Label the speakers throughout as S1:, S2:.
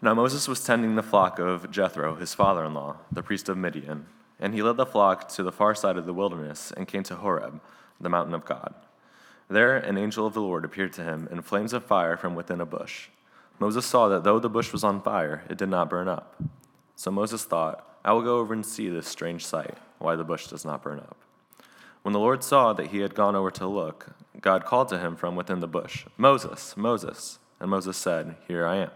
S1: Now Moses was tending the flock of Jethro, his father in law, the priest of Midian, and he led the flock to the far side of the wilderness and came to Horeb, the mountain of God. There an angel of the Lord appeared to him in flames of fire from within a bush. Moses saw that though the bush was on fire, it did not burn up. So Moses thought, I will go over and see this strange sight, why the bush does not burn up. When the Lord saw that he had gone over to look, God called to him from within the bush, Moses, Moses. And Moses said, Here I am.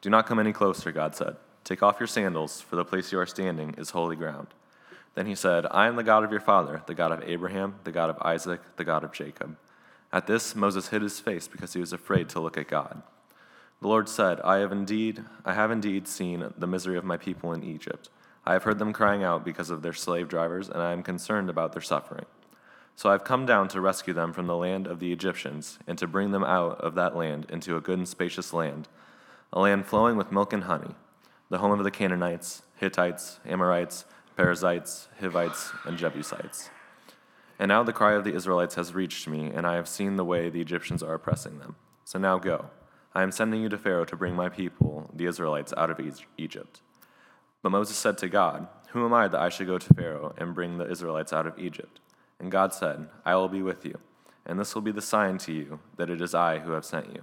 S1: Do not come any closer, God said. Take off your sandals, for the place you are standing is holy ground. Then he said, I am the God of your father, the God of Abraham, the God of Isaac, the God of Jacob. At this, Moses hid his face because he was afraid to look at God. The Lord said, I have indeed, I have indeed seen the misery of my people in Egypt. I have heard them crying out because of their slave drivers, and I am concerned about their suffering. So I have come down to rescue them from the land of the Egyptians, and to bring them out of that land into a good and spacious land a land flowing with milk and honey, the home of the Canaanites, Hittites, Amorites, Perizzites, Hivites, and Jebusites. And now the cry of the Israelites has reached me, and I have seen the way the Egyptians are oppressing them. So now go. I am sending you to Pharaoh to bring my people, the Israelites, out of Egypt. But Moses said to God, Who am I that I should go to Pharaoh and bring the Israelites out of Egypt? And God said, I will be with you, and this will be the sign to you that it is I who have sent you.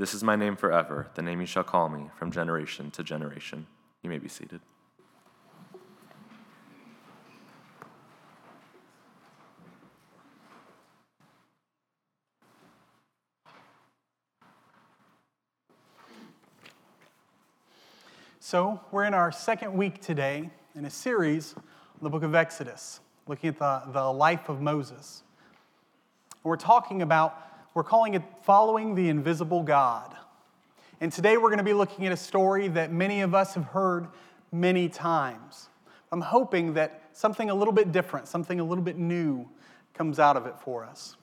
S1: This is my name forever, the name you shall call me from generation to generation. You may be seated.
S2: So, we're in our second week today in a series on the book of Exodus, looking at the, the life of Moses. We're talking about we're calling it Following the Invisible God. And today we're going to be looking at a story that many of us have heard many times. I'm hoping that something a little bit different, something a little bit new comes out of it for us.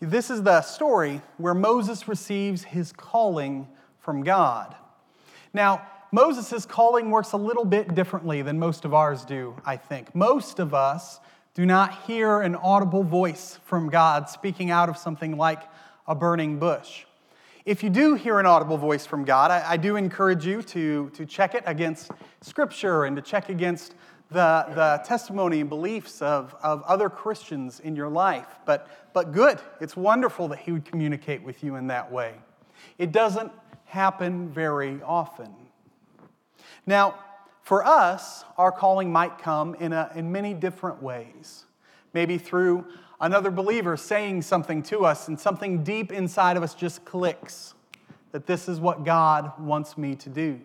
S2: This is the story where Moses receives his calling from God. Now, Moses' calling works a little bit differently than most of ours do, I think. Most of us do not hear an audible voice from God speaking out of something like a burning bush. If you do hear an audible voice from God, I, I, do encourage you to, to check it against Scripture and to check against the, the testimony and beliefs of, of other Christians in your life. But, but good, it's wonderful that He would communicate with you in that way. It doesn't happen very often. Now, for us, our calling might come in, a, in many different ways. Maybe through another believer saying something to us, and something deep inside of us just clicks that this is what God wants me to do.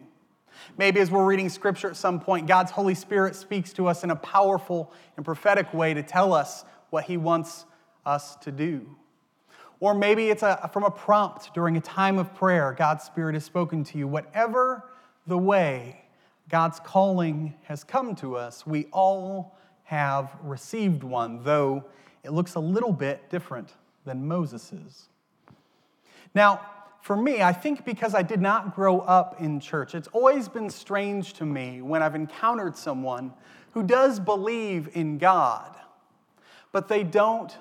S2: Maybe as we're reading scripture at some point, God's Holy Spirit speaks to us in a powerful and prophetic way to tell us what He wants us to do. Or maybe it's a, from a prompt during a time of prayer, God's Spirit has spoken to you. Whatever the way, God's calling has come to us, we all have received one, though it looks a little bit different than Moses's. Now, for me, I think because I did not grow up in church, it's always been strange to me when I've encountered someone who does believe in God, but they don't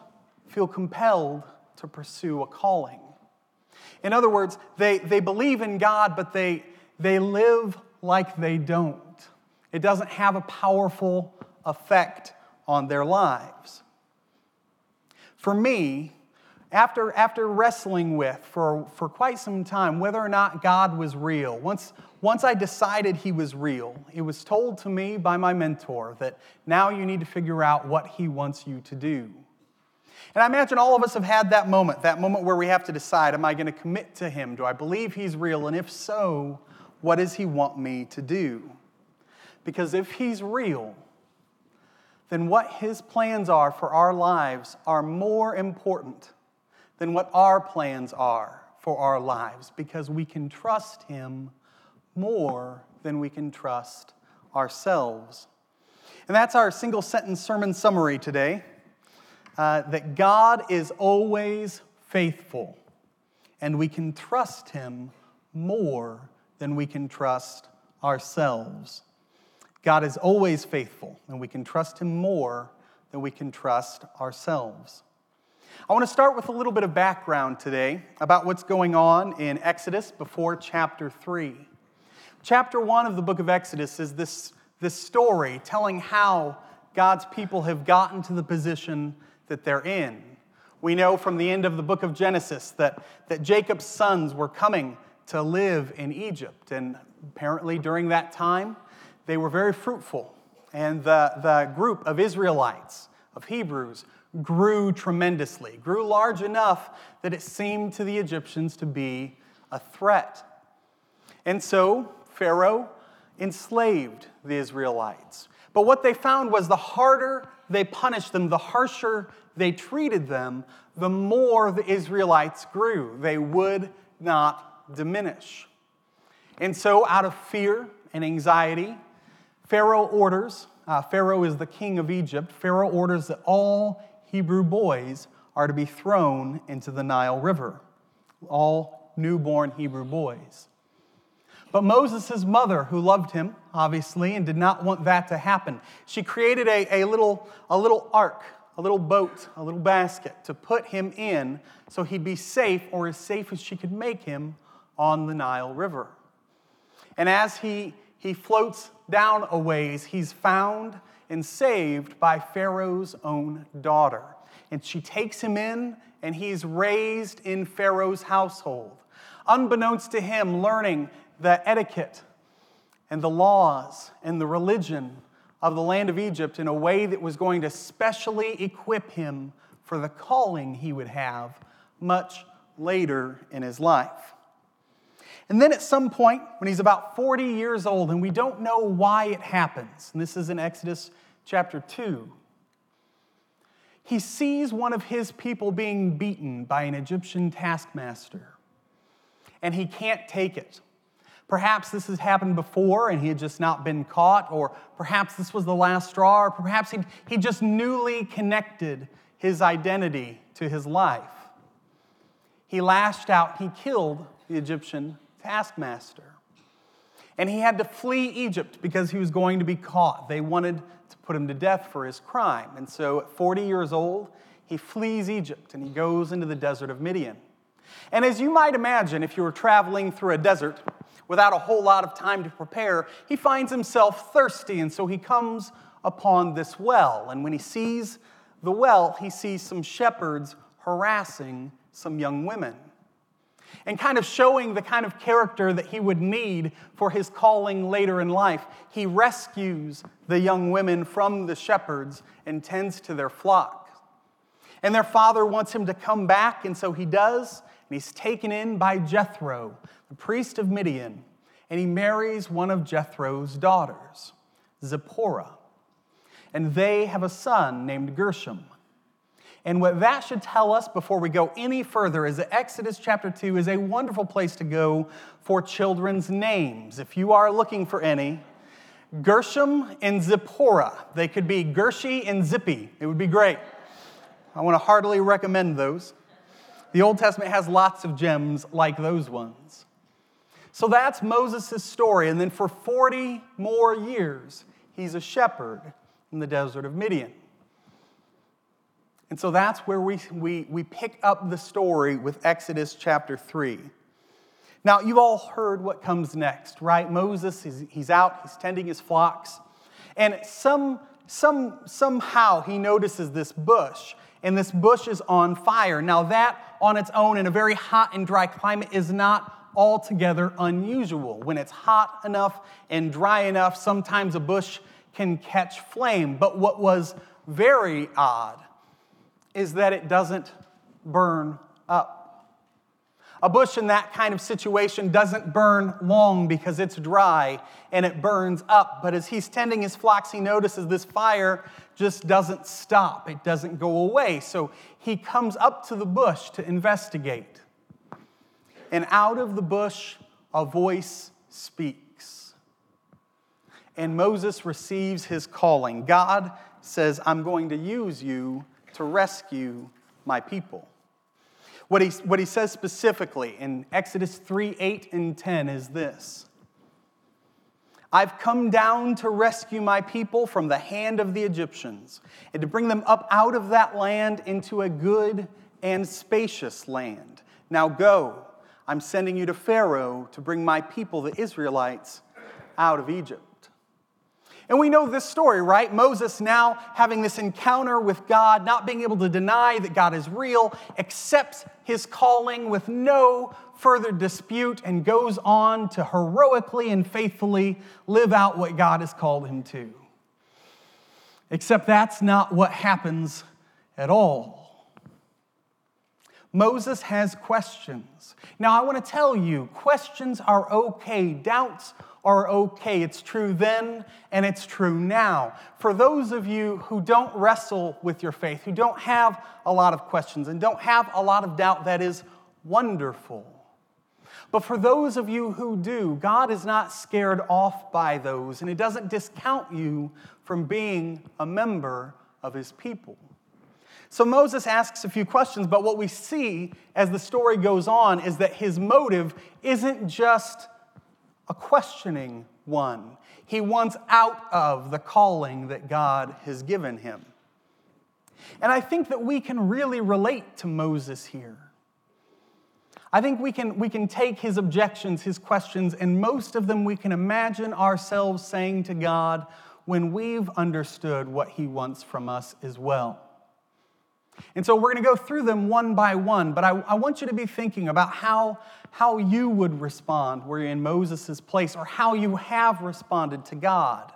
S2: feel compelled to pursue a calling. In other words, they, they believe in God, but they, they live like they don't. It doesn't have a powerful effect on their lives. For me, after, after wrestling with for, for quite some time whether or not God was real, once, once I decided he was real, it was told to me by my mentor that now you need to figure out what he wants you to do. And I imagine all of us have had that moment, that moment where we have to decide am I going to commit to him? Do I believe he's real? And if so, what does he want me to do? Because if he's real, then what his plans are for our lives are more important than what our plans are for our lives because we can trust Him more than we can trust ourselves. And that's our single sentence sermon summary today uh, that God is always faithful, and we can trust Him more than we can trust ourselves. God is always faithful, and we can trust Him more than we can trust ourselves. I want to start with a little bit of background today about what's going on in Exodus before chapter 3. Chapter 1 of the book of Exodus is this, this story telling how God's people have gotten to the position that they're in. We know from the end of the book of Genesis that, that Jacob's sons were coming to live in Egypt. And apparently, during that time, they were very fruitful. And the, the group of Israelites, of Hebrews, grew tremendously, grew large enough that it seemed to the Egyptians to be a threat. And so Pharaoh enslaved the Israelites. But what they found was the harder they punished them, the harsher they treated them, the more the Israelites grew. They would not diminish. And so, out of fear and anxiety, Pharaoh orders, uh, Pharaoh is the king of Egypt, Pharaoh orders that all Hebrew boys are to be thrown into the Nile River, all newborn Hebrew boys. But Moses' mother, who loved him, obviously, and did not want that to happen, she created a, a, little, a little ark, a little boat, a little basket to put him in so he'd be safe, or as safe as she could make him, on the Nile River. And as he, he floats down a ways, he's found and saved by Pharaoh's own daughter. And she takes him in, and he's raised in Pharaoh's household. Unbeknownst to him, learning the etiquette and the laws and the religion of the land of Egypt in a way that was going to specially equip him for the calling he would have much later in his life. And then at some point, when he's about 40 years old, and we don't know why it happens, and this is in Exodus chapter 2, he sees one of his people being beaten by an Egyptian taskmaster, and he can't take it. Perhaps this has happened before and he had just not been caught, or perhaps this was the last straw, or perhaps he, he just newly connected his identity to his life. He lashed out, he killed the Egyptian taskmaster. And he had to flee Egypt because he was going to be caught. They wanted to put him to death for his crime. And so at 40 years old, he flees Egypt and he goes into the desert of Midian. And as you might imagine, if you were traveling through a desert without a whole lot of time to prepare, he finds himself thirsty. And so he comes upon this well. And when he sees the well, he sees some shepherds harassing some young women and kind of showing the kind of character that he would need for his calling later in life. He rescues the young women from the shepherds and tends to their flock. And their father wants him to come back, and so he does, and he's taken in by Jethro, the priest of Midian, and he marries one of Jethro's daughters, Zipporah. And they have a son named Gershom. And what that should tell us before we go any further is that Exodus chapter 2 is a wonderful place to go for children's names. If you are looking for any, Gershom and Zipporah. They could be Gershi and Zippy. It would be great. I want to heartily recommend those. The Old Testament has lots of gems like those ones. So that's Moses' story. And then for 40 more years, he's a shepherd in the desert of Midian. And so that's where we, we, we pick up the story with Exodus chapter 3. Now, you've all heard what comes next, right? Moses, he's, he's out, he's tending his flocks, and some, some, somehow he notices this bush, and this bush is on fire. Now, that on its own in a very hot and dry climate is not altogether unusual. When it's hot enough and dry enough, sometimes a bush can catch flame. But what was very odd is that it doesn't burn up. A bush in that kind of situation doesn't burn long because it's dry and it burns up. But as he's tending his flocks, he notices this fire just doesn't stop, it doesn't go away. So he comes up to the bush to investigate. and out of the bush a voice speaks. And Moses receives his calling. God says, I'm going to use you to rescue my people. What he, what he says specifically in Exodus 3 8 and 10 is this I've come down to rescue my people from the hand of the Egyptians and to bring them up out of that land into a good and spacious land. Now go, I'm sending you to Pharaoh to bring my people, the Israelites, out of Egypt. And we know this story, right? Moses now having this encounter with God, not being able to deny that God is real, accepts his calling with no further dispute and goes on to heroically and faithfully live out what God has called him to. Except that's not what happens at all. Moses has questions. Now, I want to tell you, questions are okay, doubts are okay. It's true then and it's true now. For those of you who don't wrestle with your faith, who don't have a lot of questions and don't have a lot of doubt, that is wonderful. But for those of you who do, God is not scared off by those, and He doesn't discount you from being a member of His people. So Moses asks a few questions, but what we see as the story goes on is that his motive isn't just a questioning one. He wants out of the calling that God has given him. And I think that we can really relate to Moses here. I think we can, we can take his objections, his questions, and most of them we can imagine ourselves saying to God when we've understood what he wants from us as well. And so we're going to go through them one by one, but I, I, want you to be thinking about how, how you would respond were you in Moses' place, or how you have responded to God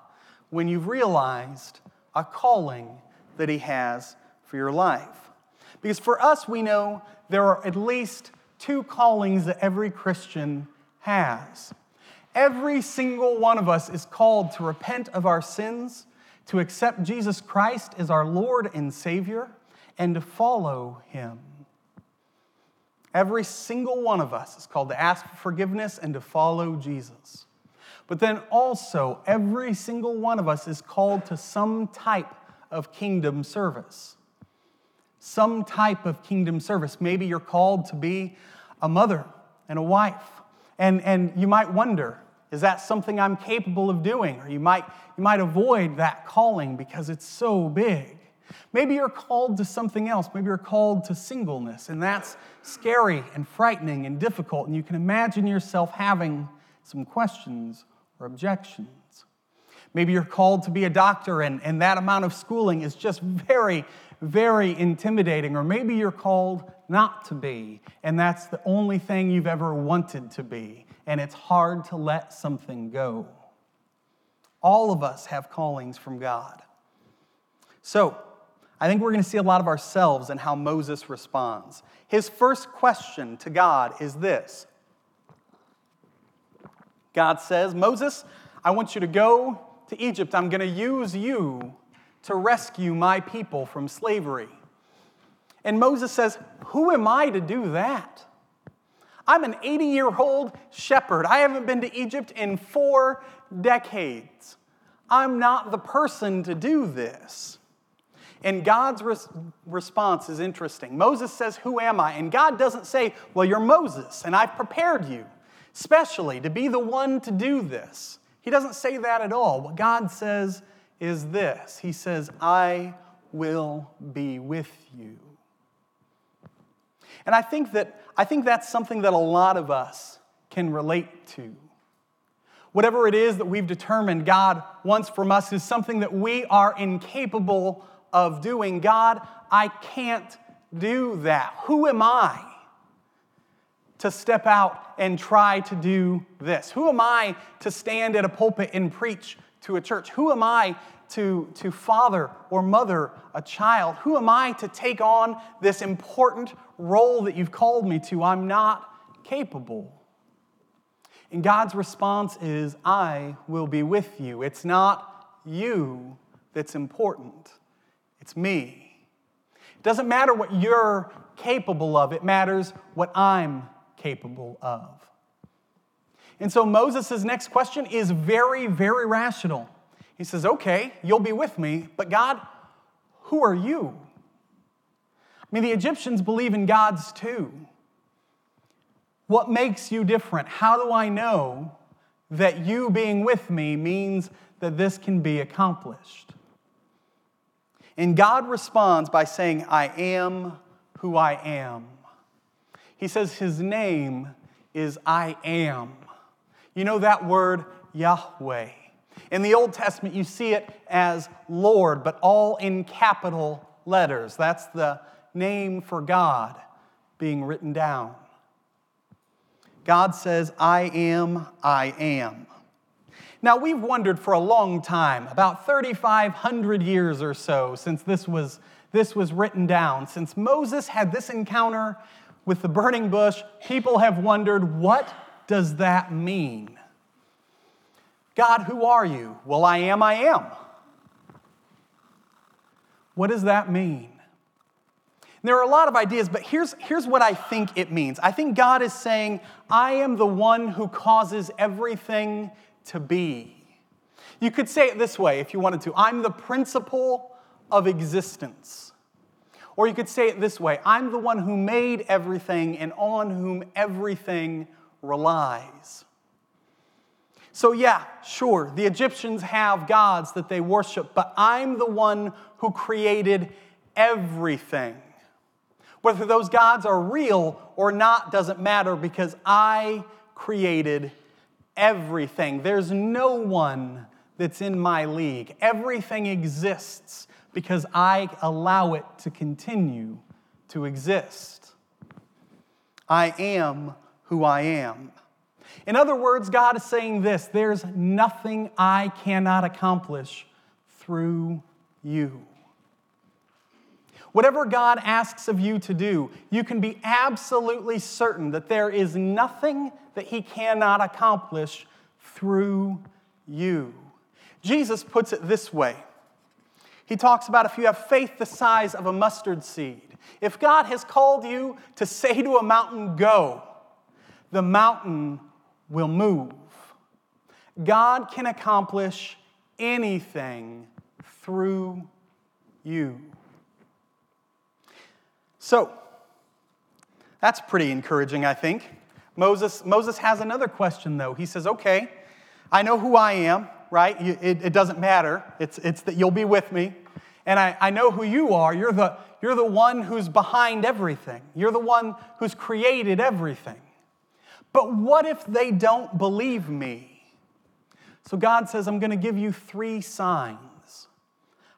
S2: when you've realized a calling that He has for your life. Because for us, we know there are at least two callings that every Christian has. Every single one of us is called to repent of our sins, to accept Jesus Christ as our Lord and Savior and to follow him. Every single one of us is called to ask for forgiveness and to follow Jesus. But then also, every single one of us is called to some type of kingdom service. Some type of kingdom service. Maybe you're called to be a mother and a wife. And, and you might wonder, is that something I'm capable of doing? Or you might, you might avoid that calling because it's so big. Maybe you're called to something else. Maybe you're called to singleness, and that's scary and frightening and difficult, and you can imagine yourself having some questions or objections. Maybe you're called to be a doctor, and, and that amount of schooling is just very, very intimidating. Or maybe you're called not to be, and that's the only thing you've ever wanted to be, and it's hard to let something go. All of us have callings from God. So, I think we're going to see a lot of ourselves in how Moses responds. His first question to God is this God says, Moses, I want you to go to Egypt. I'm going to use you to rescue my people from slavery. And Moses says, Who am I to do that? I'm an 80 year old shepherd. I haven't been to Egypt in four decades. I'm not the person to do this. And God's res- response is interesting. Moses says, Who am I? And God doesn't say, Well, you're Moses, and I've prepared you specially to be the one to do this. He doesn't say that at all. What God says is this He says, I will be with you. And I think that I think that's something that a lot of us can relate to. Whatever it is that we've determined God wants from us is something that we are incapable of doing. God, I can't do that. Who am I to step out and try to do this? Who am I to stand at a pulpit and preach to a church? Who am I to, to father or mother a child? Who am I to take on this important role that you've called me to? I'm not capable. And God's response is, I will be with you. It's not you that's important. It's me. It doesn't matter what you're capable of, it matters what I'm capable of. And so Moses' next question is very, very rational. He says, Okay, you'll be with me, but God, who are you? I mean, the Egyptians believe in gods too. What makes you different? How do I know that you being with me means that this can be accomplished? And God responds by saying, I am who I am. He says his name is I am. You know that word, Yahweh. In the Old Testament, you see it as Lord, but all in capital letters. That's the name for God being written down. God says, I am, I am. Now, we've wondered for a long time, about 3,500 years or so since this was, this was written down, since Moses had this encounter with the burning bush, people have wondered, what does that mean? God, who are you? Well, I am, I am. What does that mean? There are a lot of ideas, but here's, here's what I think it means. I think God is saying, I am the one who causes everything to be. You could say it this way if you wanted to I'm the principle of existence. Or you could say it this way I'm the one who made everything and on whom everything relies. So, yeah, sure, the Egyptians have gods that they worship, but I'm the one who created everything. Whether those gods are real or not doesn't matter because I created everything. There's no one that's in my league. Everything exists because I allow it to continue to exist. I am who I am. In other words, God is saying this there's nothing I cannot accomplish through you. Whatever God asks of you to do, you can be absolutely certain that there is nothing that He cannot accomplish through you. Jesus puts it this way He talks about if you have faith the size of a mustard seed, if God has called you to say to a mountain, go, the mountain will move. God can accomplish anything through you. So, that's pretty encouraging, I think. Moses, Moses has another question, though. He says, Okay, I know who I am, right? It, it doesn't matter. It's, it's that you'll be with me. And I, I know who you are. You're the, you're the one who's behind everything, you're the one who's created everything. But what if they don't believe me? So God says, I'm going to give you three signs.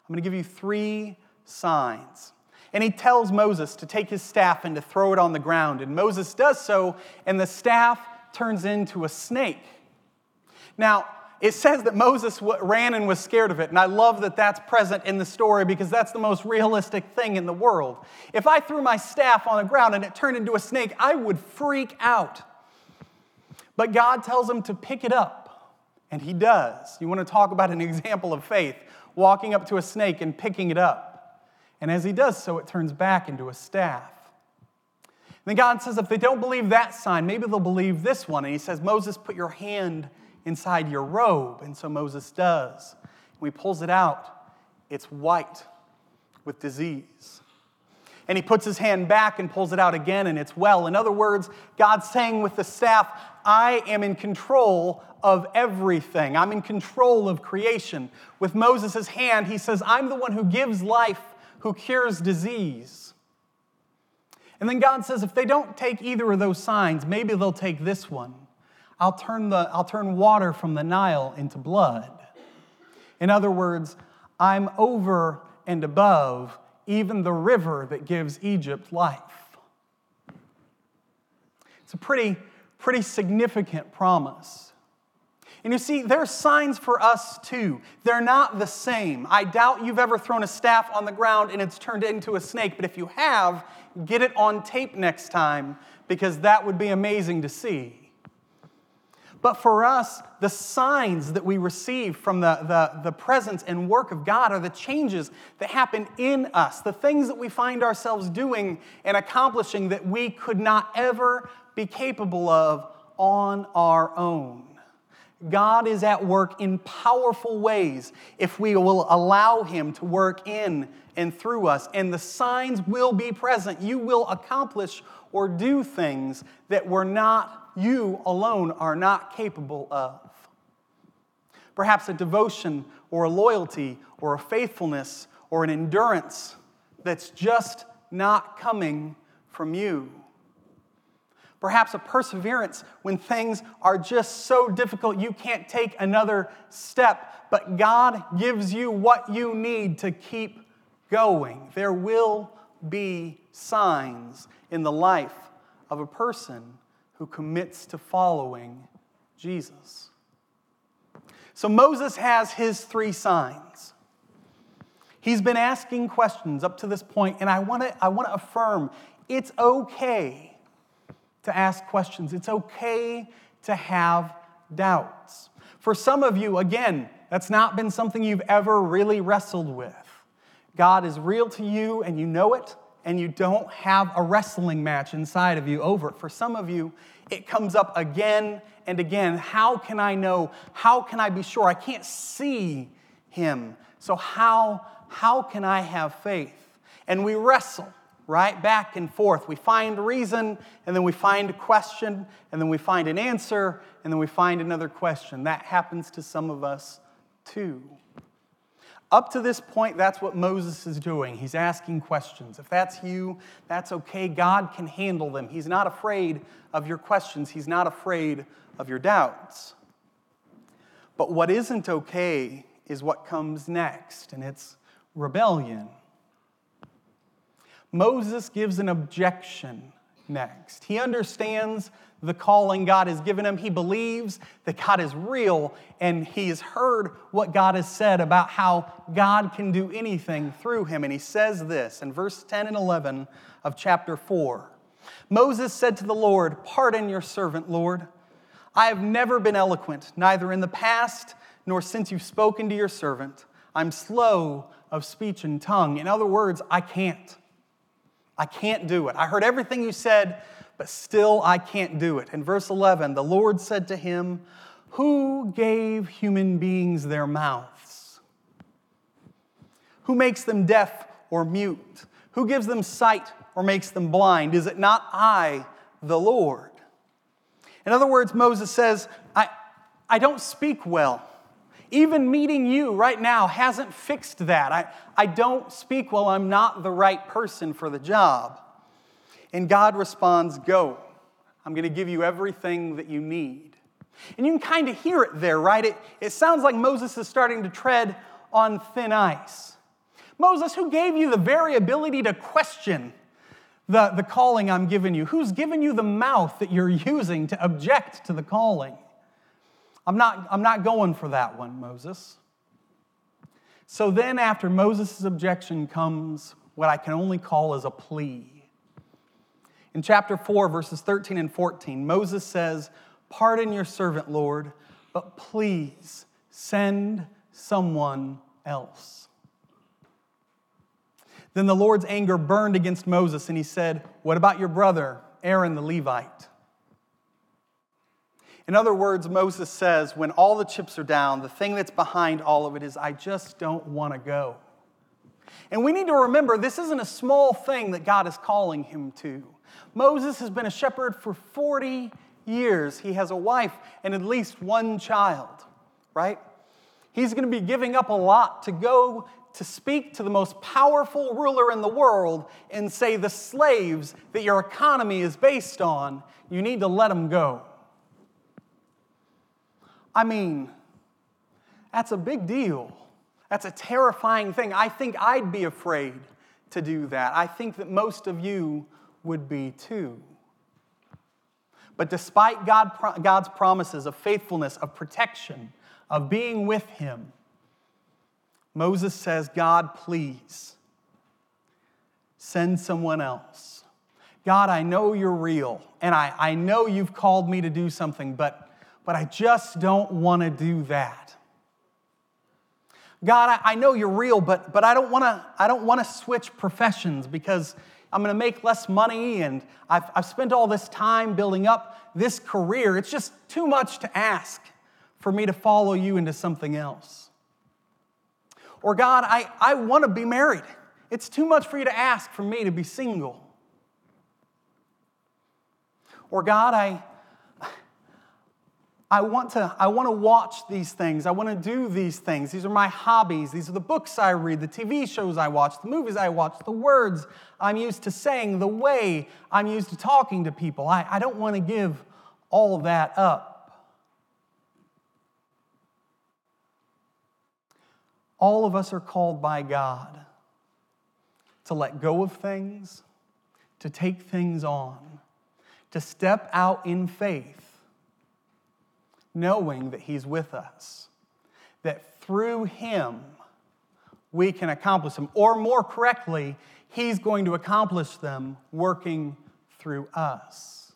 S2: I'm going to give you three signs. And he tells Moses to take his staff and to throw it on the ground. And Moses does so, and the staff turns into a snake. Now, it says that Moses ran and was scared of it, and I love that that's present in the story because that's the most realistic thing in the world. If I threw my staff on the ground and it turned into a snake, I would freak out. But God tells him to pick it up, and he does. You want to talk about an example of faith, walking up to a snake and picking it up. And as he does so, it turns back into a staff. And then God says, if they don't believe that sign, maybe they'll believe this one. And he says, Moses, put your hand inside your robe. And so Moses does. When he pulls it out, it's white with disease. And he puts his hand back and pulls it out again, and it's well. In other words, God's saying with the staff, I am in control of everything. I'm in control of creation. With Moses' hand, he says, I'm the one who gives life who cures disease. And then God says, if they don't take either of those signs, maybe they'll take this one. I'll turn, the, I'll turn water from the Nile into blood. In other words, I'm over and above even the river that gives Egypt life. It's a pretty, pretty significant promise. And you see, there are signs for us too. They're not the same. I doubt you've ever thrown a staff on the ground and it's turned into a snake, but if you have, get it on tape next time because that would be amazing to see. But for us, the signs that we receive from the, the, the, presence and work of God are the changes that happen in us, the things that we find ourselves doing and accomplishing that we could not ever be capable of on our own. God is at work in powerful ways if we will allow Him to work in and through us, and the signs will be present. You will accomplish or do things that we're not, you alone are not capable of. Perhaps a devotion or a loyalty or a faithfulness or an endurance that's just not coming from you. Perhaps a perseverance when things are just so difficult you can't take another step, but God gives you what you need to keep going. There will be signs in the life of a person who commits to following Jesus. So Moses has his three signs. He's been asking questions up to this point, and I want to I want to affirm it's okay to ask questions. It's okay to have doubts. For some of you, again, that's not been something you've ever really wrestled with. God is real to you and you know it, and you don't have a wrestling match inside of you over it. For some of you, it comes up again and again. How can I know? How can I be sure? I can't see him. So, how, how can I have faith? And we wrestle, right? Back and forth. We find reason, and then we find a question, and then we find an answer, and then we find another question. That happens to some of us too. Up to this point, that's what Moses is doing. He's asking questions. If that's you, that's okay. God can handle them. He's not afraid of your questions, He's not afraid of your doubts. But what isn't okay is what comes next, and it's rebellion. Moses gives an objection next. He understands the calling God has given him. He believes that God is real, and he has heard what God has said about how God can do anything through him. And he says this in verse 10 and 11 of chapter 4 Moses said to the Lord, Pardon your servant, Lord. I have never been eloquent, neither in the past nor since you've spoken to your servant. I'm slow of speech and tongue. In other words, I can't. I can't do it. I heard everything you said, but still I can't do it. In verse 11, the Lord said to him, Who gave human beings their mouths? Who makes them deaf or mute? Who gives them sight or makes them blind? Is it not I, the Lord? In other words, Moses says, I, I don't speak well. Even meeting you right now hasn't fixed that. I, I don't speak well. I'm not the right person for the job. And God responds, Go. I'm going to give you everything that you need. And you can kind of hear it there, right? It, it sounds like Moses is starting to tread on thin ice. Moses, who gave you the very ability to question the, the calling I'm giving you? Who's given you the mouth that you're using to object to the calling? I'm not, I'm not going for that one, Moses. So then, after Moses' objection comes what I can only call as a plea. In chapter 4, verses 13 and 14, Moses says, Pardon your servant, Lord, but please send someone else. Then the Lord's anger burned against Moses, and he said, What about your brother, Aaron the Levite? In other words, Moses says, When all the chips are down, the thing that's behind all of it is, I just don't want to go. And we need to remember this isn't a small thing that God is calling him to. Moses has been a shepherd for 40 years. He has a wife and at least one child, right? He's going to be giving up a lot to go to speak to the most powerful ruler in the world and say, The slaves that your economy is based on, you need to let them go. I mean, that's a big deal. That's a terrifying thing. I think I'd be afraid to do that. I think that most of you would be too. But despite God, God's promises of faithfulness, of protection, of being with him, Moses says, God, please send someone else. God, I know you're real, and I, I know you've called me to do something, but, but I just don't want to do that. God, I, I know you're real, but, but I don't want to I don't want to switch professions because I'm going to make less money and I've, I've spent all this time building up this career. It's just too much to ask for me to follow you into something else. Or, God, I, I want to be married. It's too much for you to ask for me to be single. Or, God, I, I want to, I want to watch these things. I want to do these things. These are my hobbies. These are the books I read, the TV shows I watch, the movies I watch, the words I'm used to saying, the way I'm used to talking to people. I, I don't want to give all that up. All of us are called by God to let go of things, to take things on, to step out in faith knowing that He's with us, that through Him we can accomplish them, or more correctly, He's going to accomplish them working through us.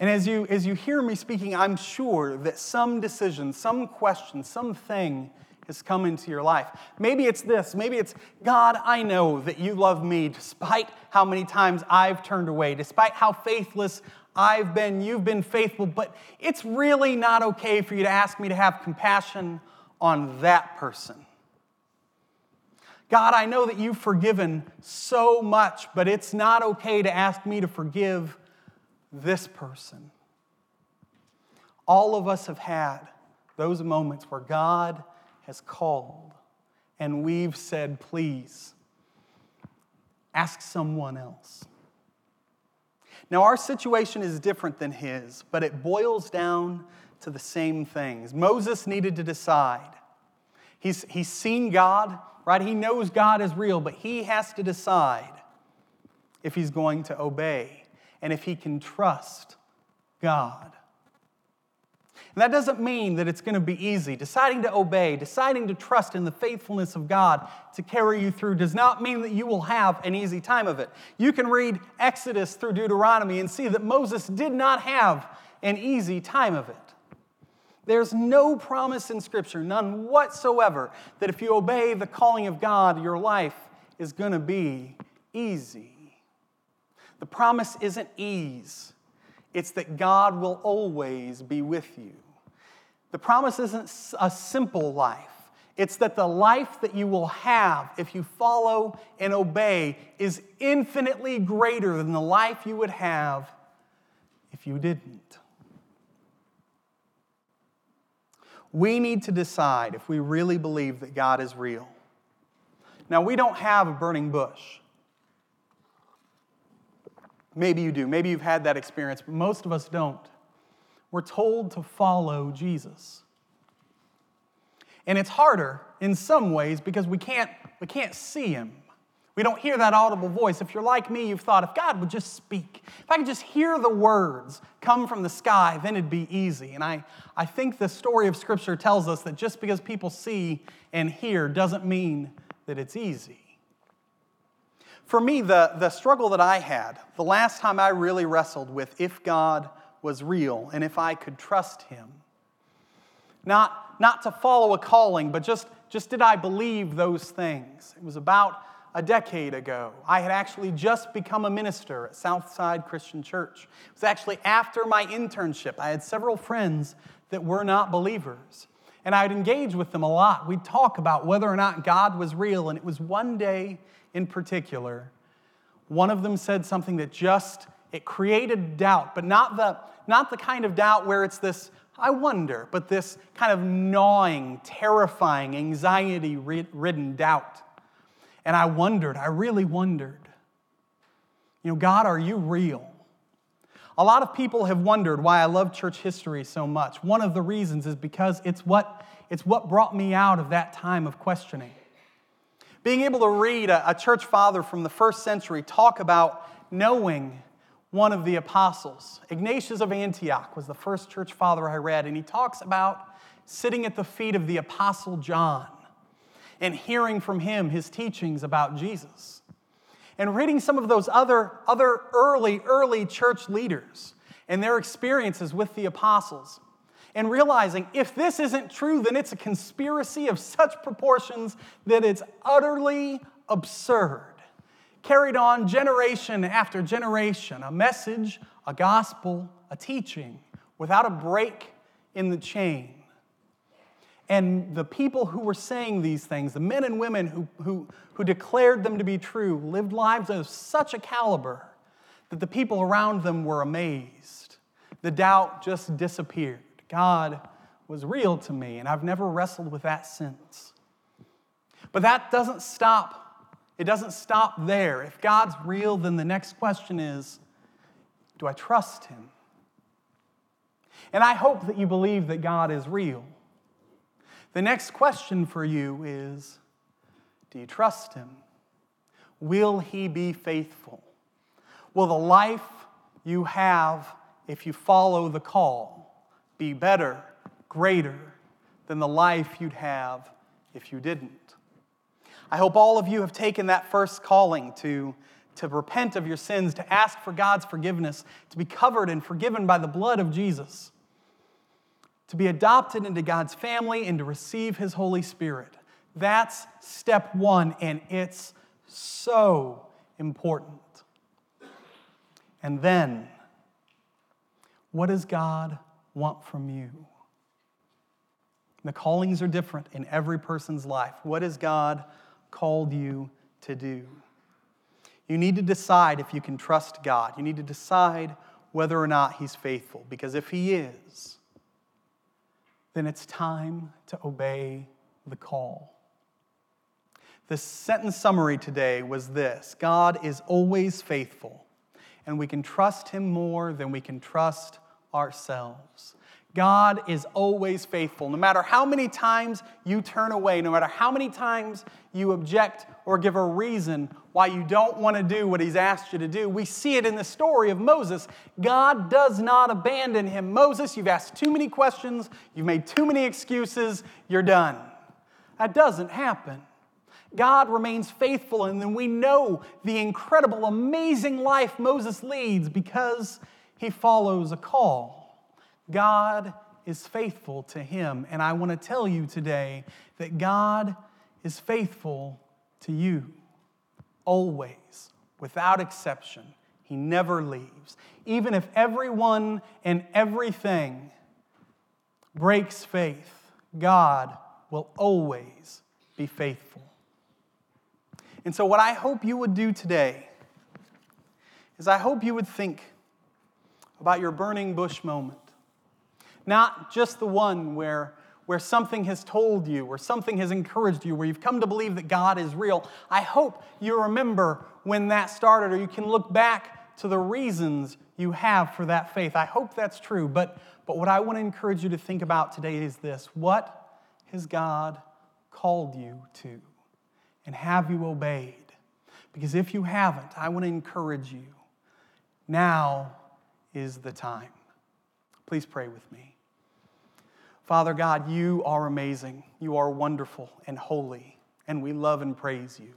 S2: And as you, as you hear me speaking, I'm sure that some decision, some question, something has come into your life. Maybe it's this. Maybe it's, God, I know that you love me despite how many times I've turned away, despite how faithless I've been, you've been faithful, but it's really not okay for you to ask me to have compassion on that person. God, I know that you've forgiven so much, but it's not okay to ask me to forgive this person. All of us have had those moments where God has called and we've said, please, ask someone else. Now, our situation is different than his, but it boils down to the same things. Moses needed to decide. He's, he's seen God, right? He knows God is real, but he has to decide if he's going to obey and if he can trust God. And that doesn't mean that it's going to be easy. Deciding to obey, deciding to trust in the faithfulness of God to carry you through does not mean that you will have an easy time of it. You can read Exodus through Deuteronomy and see that Moses did not have an easy time of it. There's no promise in Scripture, none whatsoever, that if you obey the calling of God, your life is going to be easy. The promise isn't ease, it's that God will always be with you. The promise isn't a simple life. It's that the life that you will have if you follow and obey is infinitely greater than the life you would have if you didn't. We need to decide if we really believe that God is real. Now, we don't have a burning bush. Maybe you do. Maybe you've had that experience, but most of us don't. We're told to follow Jesus. And it's harder in some ways because we can't, we can't see him. We don't hear that audible voice. If you're like me, you've thought, if God would just speak, if I could just hear the words come from the sky, then it'd be easy. And I, I think the story of Scripture tells us that just because people see and hear doesn't mean that it's easy. For me, the, the struggle that I had, the last time I really wrestled with if God was real and if I could trust him. Not, not to follow a calling, but just, just did I believe those things? It was about a decade ago. I had actually just become a minister at Southside Christian Church. It was actually after my internship. I had several friends that were not believers. And I'd engage with them a lot. We'd talk about whether or not God was real. And it was one day in particular, one of them said something that just it created doubt, but not the, not the kind of doubt where it's this, I wonder, but this kind of gnawing, terrifying, anxiety ridden doubt. And I wondered, I really wondered, you know, God, are you real? A lot of people have wondered why I love church history so much. One of the reasons is because it's what, it's what brought me out of that time of questioning. Being able to read a, a church father from the first century talk about knowing one of the apostles. Ignatius of Antioch was the first church father I read, and he talks about sitting at the feet of the apostle John and hearing from him his teachings about Jesus. And reading some of those other, other early, early church leaders and their experiences with the apostles. And realizing if this isn't true, then it's a conspiracy of such proportions that it's utterly absurd. carried on generation after generation, a message, a gospel, a teaching, without a break in the chain. And the people who were saying these things, the men and women who, who, who declared them to be true, lived lives of such a caliber that the people around them were amazed. The doubt just disappeared. God was real to me, and I've never wrestled with that since. But that doesn't stop. It doesn't stop there. If God's real, then the next question is do I trust Him? And I hope that you believe that God is real. The next question for you is Do you trust Him? Will He be faithful? Will the life you have if you follow the call be better, greater than the life you'd have if you didn't? I hope all of you have taken that first calling to, to repent of your sins, to ask for God's forgiveness, to be covered and forgiven by the blood of Jesus to be adopted into God's family and to receive His Holy Spirit. That's step one, and it's so important. And then, what does God want from you? The callings are different in every person's life. What has God called you to do? You need to decide if you can trust God. You need to decide whether or not He's faithful, because if He is, then it's time to obey the call. The sentence summary today was this God is always faithful, and we can trust him more than we can trust ourselves. God is always faithful. No matter how many times you turn away, no matter how many times you object or give a reason why you don't want to do what He's asked you to do, we see it in the story of Moses. God does not abandon him. Moses, you've asked too many questions, you've made too many excuses, you're done. That doesn't happen. God remains faithful, and then we know the incredible, amazing life Moses leads because he follows a call. God is faithful to him. And I want to tell you today that God is faithful to you always, without exception. He never leaves. Even if everyone and everything breaks faith, God will always be faithful. And so, what I hope you would do today is I hope you would think about your burning bush moment not just the one where, where something has told you or something has encouraged you, where you've come to believe that God is real. I hope you remember when that started, or you can look back to the reasons you have for that faith. I hope that's true. But, but what I want to encourage you to think about today is this what has God called you to? And have you obeyed? Because if you haven't, I want to encourage you. Now is the time. Please pray with me. Father God, you are amazing. You are wonderful and holy, and we love and praise you.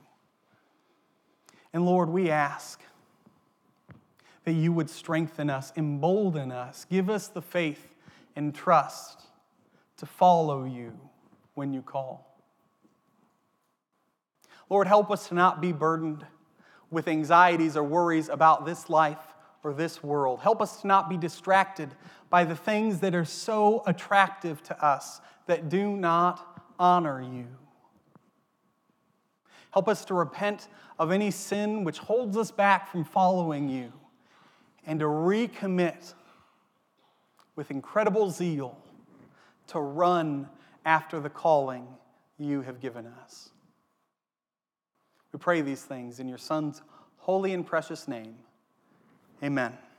S2: And Lord, we ask that you would strengthen us, embolden us, give us the faith and trust to follow you when you call. Lord, help us to not be burdened with anxieties or worries about this life or this world. Help us to not be distracted by the things that are so attractive to us that do not honor you. Help us to repent of any sin which holds us back from following you and to recommit with incredible zeal to run after the calling you have given us. We pray these things in your Son's holy and precious name. Amen.